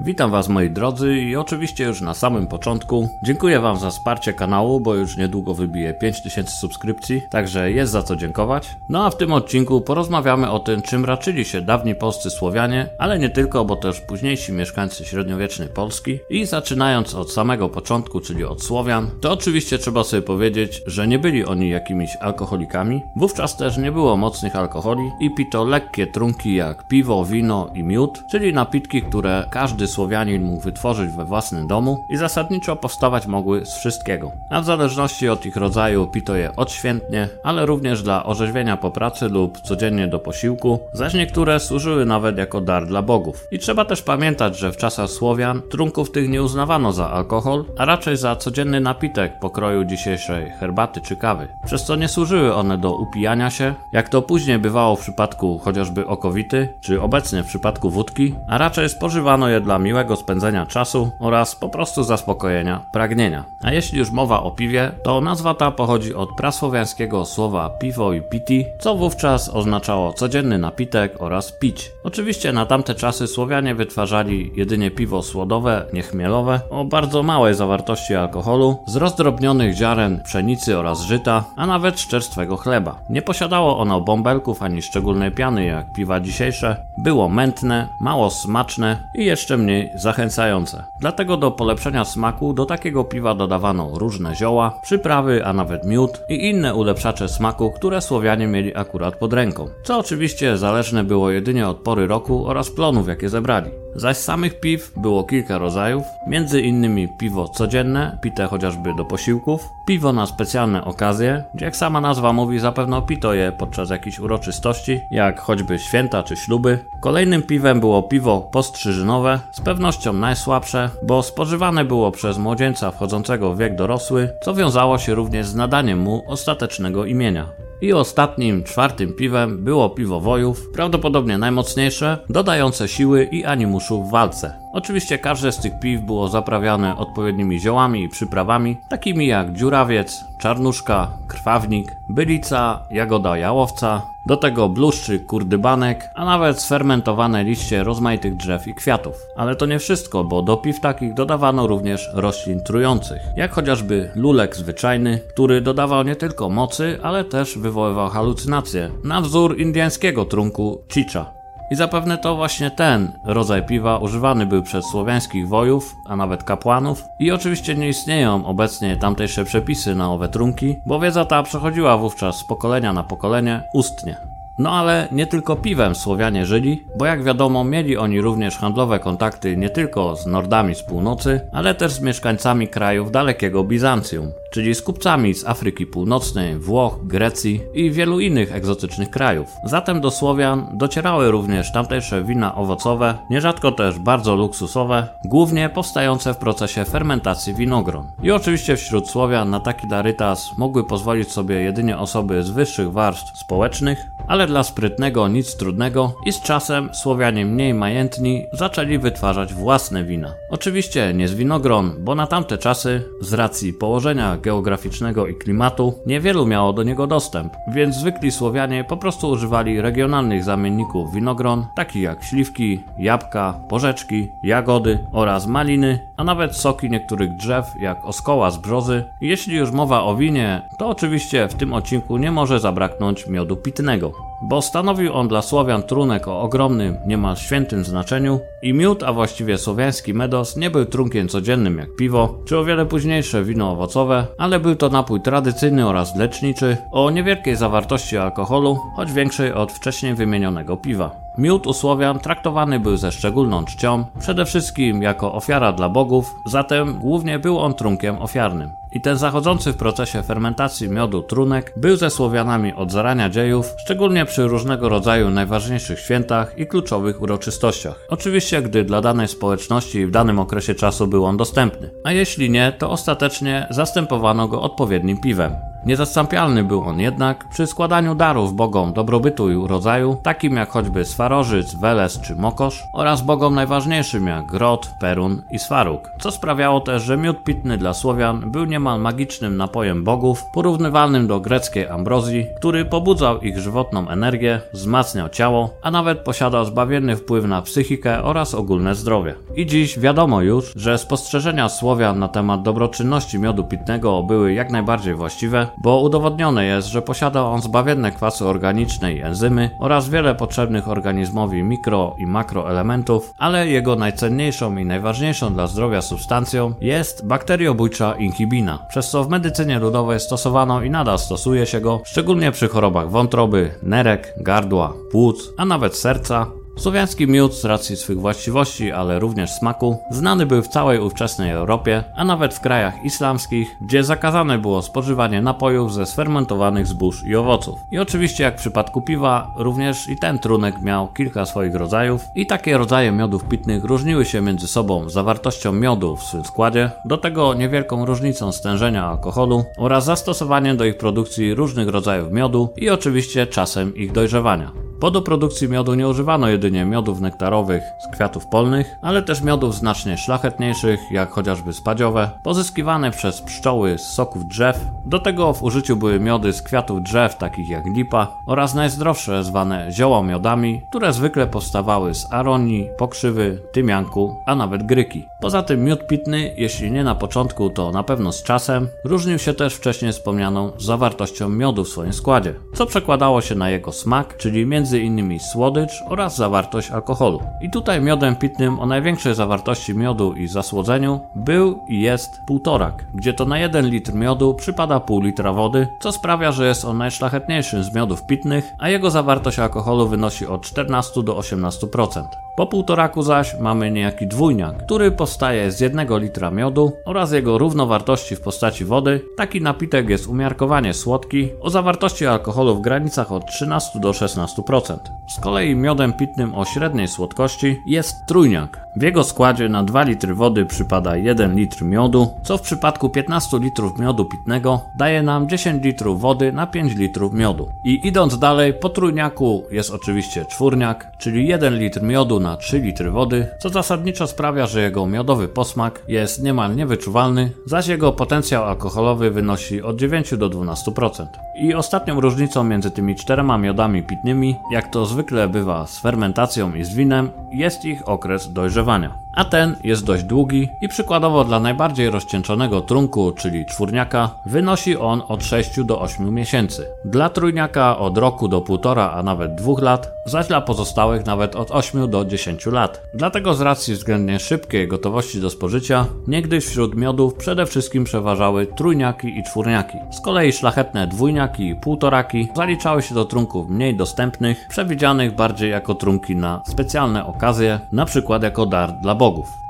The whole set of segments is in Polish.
Witam Was moi drodzy i oczywiście już na samym początku dziękuję Wam za wsparcie kanału, bo już niedługo wybije 5000 subskrypcji, także jest za co dziękować. No a w tym odcinku porozmawiamy o tym, czym raczyli się dawni polscy Słowianie, ale nie tylko, bo też późniejsi mieszkańcy średniowiecznej Polski. I zaczynając od samego początku, czyli od Słowian, to oczywiście trzeba sobie powiedzieć, że nie byli oni jakimiś alkoholikami. Wówczas też nie było mocnych alkoholi i pito lekkie trunki jak piwo, wino i miód, czyli napitki, które każdy Słowianin mógł wytworzyć we własnym domu i zasadniczo powstawać mogły z wszystkiego. A w zależności od ich rodzaju pito je odświętnie, ale również dla orzeźwienia po pracy lub codziennie do posiłku, zaś niektóre służyły nawet jako dar dla bogów. I trzeba też pamiętać, że w czasach Słowian trunków tych nie uznawano za alkohol, a raczej za codzienny napitek pokroju dzisiejszej herbaty czy kawy. Przez co nie służyły one do upijania się, jak to później bywało w przypadku chociażby okowity, czy obecnie w przypadku wódki, a raczej spożywano je dla miłego spędzenia czasu oraz po prostu zaspokojenia pragnienia. A jeśli już mowa o piwie, to nazwa ta pochodzi od prasłowiańskiego słowa piwo i piti, co wówczas oznaczało codzienny napitek oraz pić. Oczywiście na tamte czasy Słowianie wytwarzali jedynie piwo słodowe, niechmielowe, o bardzo małej zawartości alkoholu, z rozdrobnionych ziaren pszenicy oraz żyta, a nawet szczerstwego chleba. Nie posiadało ono bąbelków ani szczególnej piany jak piwa dzisiejsze, było mętne, mało smaczne i jeszcze mniej zachęcające. Dlatego do polepszenia smaku do takiego piwa dodawano różne zioła, przyprawy, a nawet miód i inne ulepszacze smaku, które Słowianie mieli akurat pod ręką. Co oczywiście zależne było jedynie od pory roku oraz plonów, jakie zebrali. Zaś samych piw było kilka rodzajów, między innymi piwo codzienne, pite chociażby do posiłków, piwo na specjalne okazje, gdzie jak sama nazwa mówi zapewne pito je podczas jakichś uroczystości, jak choćby święta czy śluby. Kolejnym piwem było piwo postrzyżynowe, z pewnością najsłabsze, bo spożywane było przez młodzieńca wchodzącego w wiek dorosły, co wiązało się również z nadaniem mu ostatecznego imienia. I ostatnim, czwartym piwem było piwo wojów, prawdopodobnie najmocniejsze, dodające siły i animuszu w walce. Oczywiście każde z tych piw było zaprawiane odpowiednimi ziołami i przyprawami, takimi jak dziurawiec, czarnuszka, krwawnik, bylica, jagoda jałowca, do tego bluszczyk, kurdybanek, a nawet sfermentowane liście rozmaitych drzew i kwiatów. Ale to nie wszystko, bo do piw takich dodawano również roślin trujących, jak chociażby lulek zwyczajny, który dodawał nie tylko mocy, ale też wywoływał halucynacje, na wzór indyjskiego trunku chicha. I zapewne to właśnie ten rodzaj piwa używany był przez słowiańskich wojów, a nawet kapłanów. I oczywiście nie istnieją obecnie tamtejsze przepisy na owe trunki, bo wiedza ta przechodziła wówczas z pokolenia na pokolenie ustnie. No ale nie tylko piwem Słowianie żyli, bo jak wiadomo mieli oni również handlowe kontakty nie tylko z Nordami z północy, ale też z mieszkańcami krajów dalekiego Bizancjum, czyli z kupcami z Afryki Północnej, Włoch, Grecji i wielu innych egzotycznych krajów. Zatem do Słowian docierały również tamtejsze wina owocowe, nierzadko też bardzo luksusowe, głównie powstające w procesie fermentacji winogron. I oczywiście wśród Słowian na taki darytas mogły pozwolić sobie jedynie osoby z wyższych warstw społecznych, ale dla sprytnego nic trudnego i z czasem Słowianie mniej majętni zaczęli wytwarzać własne wina. Oczywiście nie z winogron, bo na tamte czasy, z racji położenia geograficznego i klimatu, niewielu miało do niego dostęp, więc zwykli Słowianie po prostu używali regionalnych zamienników winogron, takich jak śliwki, jabłka, porzeczki, jagody oraz maliny, a nawet soki niektórych drzew, jak oskoła z brzozy. Jeśli już mowa o winie, to oczywiście w tym odcinku nie może zabraknąć miodu pitnego bo stanowił on dla Słowian trunek o ogromnym, niemal świętym znaczeniu i miód, a właściwie słowiański medos, nie był trunkiem codziennym jak piwo, czy o wiele późniejsze wino owocowe, ale był to napój tradycyjny oraz leczniczy, o niewielkiej zawartości alkoholu, choć większej od wcześniej wymienionego piwa. Miód u Słowian traktowany był ze szczególną czcią, przede wszystkim jako ofiara dla bogów, zatem głównie był on trunkiem ofiarnym. I ten zachodzący w procesie fermentacji miodu trunek był ze Słowianami od zarania dziejów, szczególnie przy różnego rodzaju najważniejszych świętach i kluczowych uroczystościach. Oczywiście, gdy dla danej społeczności w danym okresie czasu był on dostępny, a jeśli nie, to ostatecznie zastępowano go odpowiednim piwem. Niezastąpialny był on jednak przy składaniu darów bogom dobrobytu i urodzaju, takim jak choćby Swarożyc, Weles czy Mokosz, oraz bogom najważniejszym jak Grot, Perun i Swaruk, co sprawiało też, że miód pitny dla Słowian był niemal magicznym napojem bogów, porównywalnym do greckiej ambrozji, który pobudzał ich żywotną energię, wzmacniał ciało, a nawet posiadał zbawienny wpływ na psychikę oraz ogólne zdrowie. I dziś wiadomo już, że spostrzeżenia Słowian na temat dobroczynności miodu pitnego były jak najbardziej właściwe, bo udowodnione jest, że posiada on zbawienne kwasy organiczne i enzymy oraz wiele potrzebnych organizmowi mikro i makroelementów, ale jego najcenniejszą i najważniejszą dla zdrowia substancją jest bakteriobójcza inhibina, przez co w medycynie ludowej stosowano i nadal stosuje się go, szczególnie przy chorobach wątroby, nerek, gardła, płuc, a nawet serca, Słowiański miód z racji swych właściwości, ale również smaku, znany był w całej ówczesnej Europie, a nawet w krajach islamskich, gdzie zakazane było spożywanie napojów ze sfermentowanych zbóż i owoców. I oczywiście jak w przypadku piwa, również i ten trunek miał kilka swoich rodzajów i takie rodzaje miodów pitnych różniły się między sobą zawartością miodu w swym składzie, do tego niewielką różnicą stężenia alkoholu oraz zastosowaniem do ich produkcji różnych rodzajów miodu i oczywiście czasem ich dojrzewania. Bo do produkcji miodu nie używano jedynie miodów nektarowych z kwiatów polnych, ale też miodów znacznie szlachetniejszych, jak chociażby spadziowe, pozyskiwane przez pszczoły z soków drzew. Do tego w użyciu były miody z kwiatów drzew takich jak lipa oraz najzdrowsze zwane ziołomiodami, które zwykle powstawały z aronii, pokrzywy, tymianku, a nawet gryki. Poza tym miód pitny, jeśli nie na początku, to na pewno z czasem, różnił się też wcześniej wspomnianą zawartością miodu w swoim składzie, co przekładało się na jego smak, czyli m.in. słodycz oraz zawartość alkoholu. I tutaj miodem pitnym o największej zawartości miodu i zasłodzeniu był i jest półtorak, gdzie to na 1 litr miodu przypada pół litra wody, co sprawia, że jest on najszlachetniejszym z miodów pitnych, a jego zawartość alkoholu wynosi od 14 do 18%. Po półtoraku zaś mamy niejaki dwójniak, który powstaje z jednego litra miodu oraz jego równowartości w postaci wody. Taki napitek jest umiarkowanie słodki, o zawartości alkoholu w granicach od 13 do 16%. Z kolei miodem pitnym o średniej słodkości jest trójniak. W jego składzie na 2 litry wody przypada 1 litr miodu, co w przypadku 15 litrów miodu pitnego daje nam 10 litrów wody na 5 litrów miodu. I idąc dalej, po trójniaku jest oczywiście czwórniak, czyli 1 litr miodu na na 3 litry wody, co zasadniczo sprawia, że jego miodowy posmak jest niemal niewyczuwalny, zaś jego potencjał alkoholowy wynosi od 9 do 12%. I ostatnią różnicą między tymi czterema miodami pitnymi, jak to zwykle bywa z fermentacją i z winem, jest ich okres dojrzewania głosowania a ten jest dość długi i przykładowo dla najbardziej rozcieńczonego trunku, czyli czwórniaka, wynosi on od 6 do 8 miesięcy. Dla trójniaka od roku do półtora, a nawet dwóch lat, zaś dla pozostałych nawet od 8 do 10 lat. Dlatego z racji względnie szybkiej gotowości do spożycia, niegdyś wśród miodów przede wszystkim przeważały trójniaki i czwórniaki. Z kolei szlachetne dwójniaki i półtoraki zaliczały się do trunków mniej dostępnych, przewidzianych bardziej jako trunki na specjalne okazje, na przykład jako dar dla bogów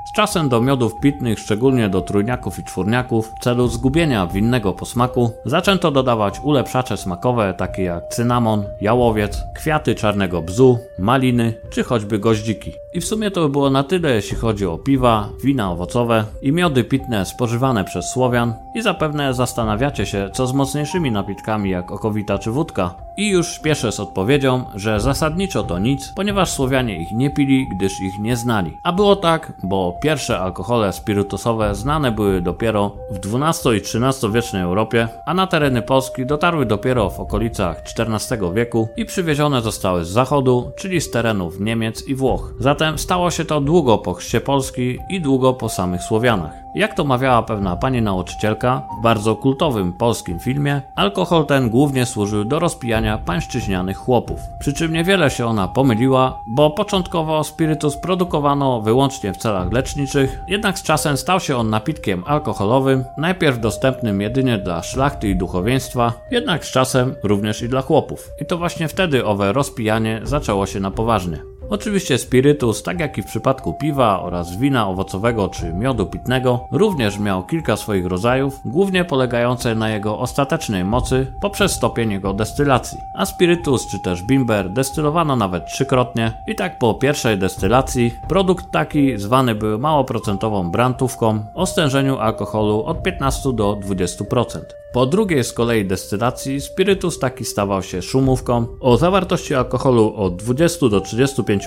Z czasem do miodów pitnych, szczególnie do trójniaków i czwórniaków, w celu zgubienia winnego posmaku, zaczęto dodawać ulepszacze smakowe takie jak cynamon, jałowiec, kwiaty czarnego bzu, maliny czy choćby goździki. I w sumie to by było na tyle, jeśli chodzi o piwa, wina owocowe i miody pitne spożywane przez Słowian i zapewne zastanawiacie się, co z mocniejszymi napitkami jak okowita czy wódka. I już śpieszę z odpowiedzią, że zasadniczo to nic, ponieważ Słowianie ich nie pili, gdyż ich nie znali. A było tak, bo pierwsze alkohole spirytusowe znane były dopiero w XII i XIII wiecznej Europie, a na tereny Polski dotarły dopiero w okolicach XIV wieku i przywiezione zostały z zachodu, czyli z terenów Niemiec i Włoch. Zatem stało się to długo po chrzcie Polski i długo po samych Słowianach. Jak to mawiała pewna pani nauczycielka w bardzo kultowym polskim filmie, alkohol ten głównie służył do rozpijania pańszczyźnianych chłopów. Przy czym niewiele się ona pomyliła, bo początkowo spirytus produkowano wyłącznie w celach leczniczych, jednak z czasem stał się on napitkiem alkoholowym, najpierw dostępnym jedynie dla szlachty i duchowieństwa, jednak z czasem również i dla chłopów. I to właśnie wtedy owe rozpijanie zaczęło się na poważnie. Oczywiście spirytus, tak jak i w przypadku piwa oraz wina owocowego czy miodu pitnego, również miał kilka swoich rodzajów, głównie polegające na jego ostatecznej mocy poprzez stopień jego destylacji. A spirytus czy też bimber destylowano nawet trzykrotnie i tak po pierwszej destylacji produkt taki zwany był małoprocentową brantówką o stężeniu alkoholu od 15 do 20%. Po drugiej z kolei destylacji spirytus taki stawał się szumówką o zawartości alkoholu od 20 do 35%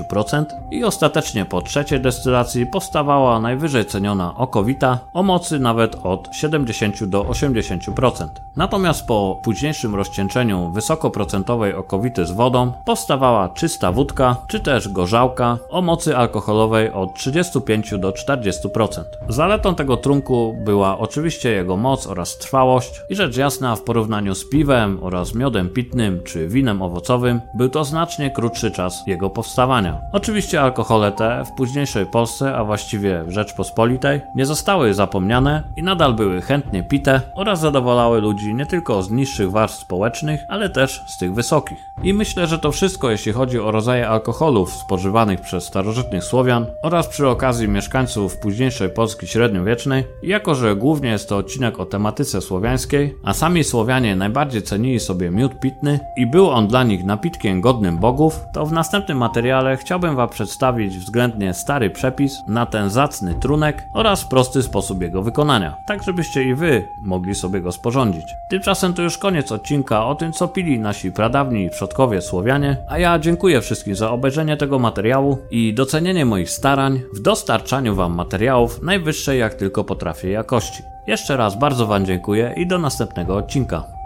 i ostatecznie po trzeciej destylacji powstawała najwyżej ceniona okowita o mocy nawet od 70 do 80%. Natomiast po późniejszym rozcieńczeniu wysokoprocentowej okowity z wodą powstawała czysta wódka czy też gorzałka o mocy alkoholowej od 35 do 40%. Zaletą tego trunku była oczywiście jego moc oraz trwałość i rzecz jasna w porównaniu z piwem oraz miodem pitnym czy winem owocowym był to znacznie krótszy czas jego powstawania. Oczywiście alkohole te w późniejszej Polsce, a właściwie w Rzeczpospolitej, nie zostały zapomniane i nadal były chętnie pite oraz zadowalały ludzi nie tylko z niższych warstw społecznych, ale też z tych wysokich. I myślę, że to wszystko jeśli chodzi o rodzaje alkoholów spożywanych przez starożytnych Słowian oraz przy okazji mieszkańców późniejszej Polski średniowiecznej. Jako, że głównie jest to odcinek o tematyce słowiańskiej, a sami Słowianie najbardziej cenili sobie miód pitny i był on dla nich napitkiem godnym bogów, to w następnym materiale chciałbym Wam przedstawić względnie stary przepis na ten zacny trunek oraz prosty sposób jego wykonania, tak żebyście i Wy mogli sobie go sporządzić. Tymczasem to już koniec odcinka o tym, co pili nasi pradawni przodkowie Słowianie, a ja dziękuję wszystkim za obejrzenie tego materiału i docenienie moich starań w dostarczaniu Wam materiałów najwyższej jak tylko potrafię jakości. Jeszcze raz bardzo Wam dziękuję i do następnego odcinka.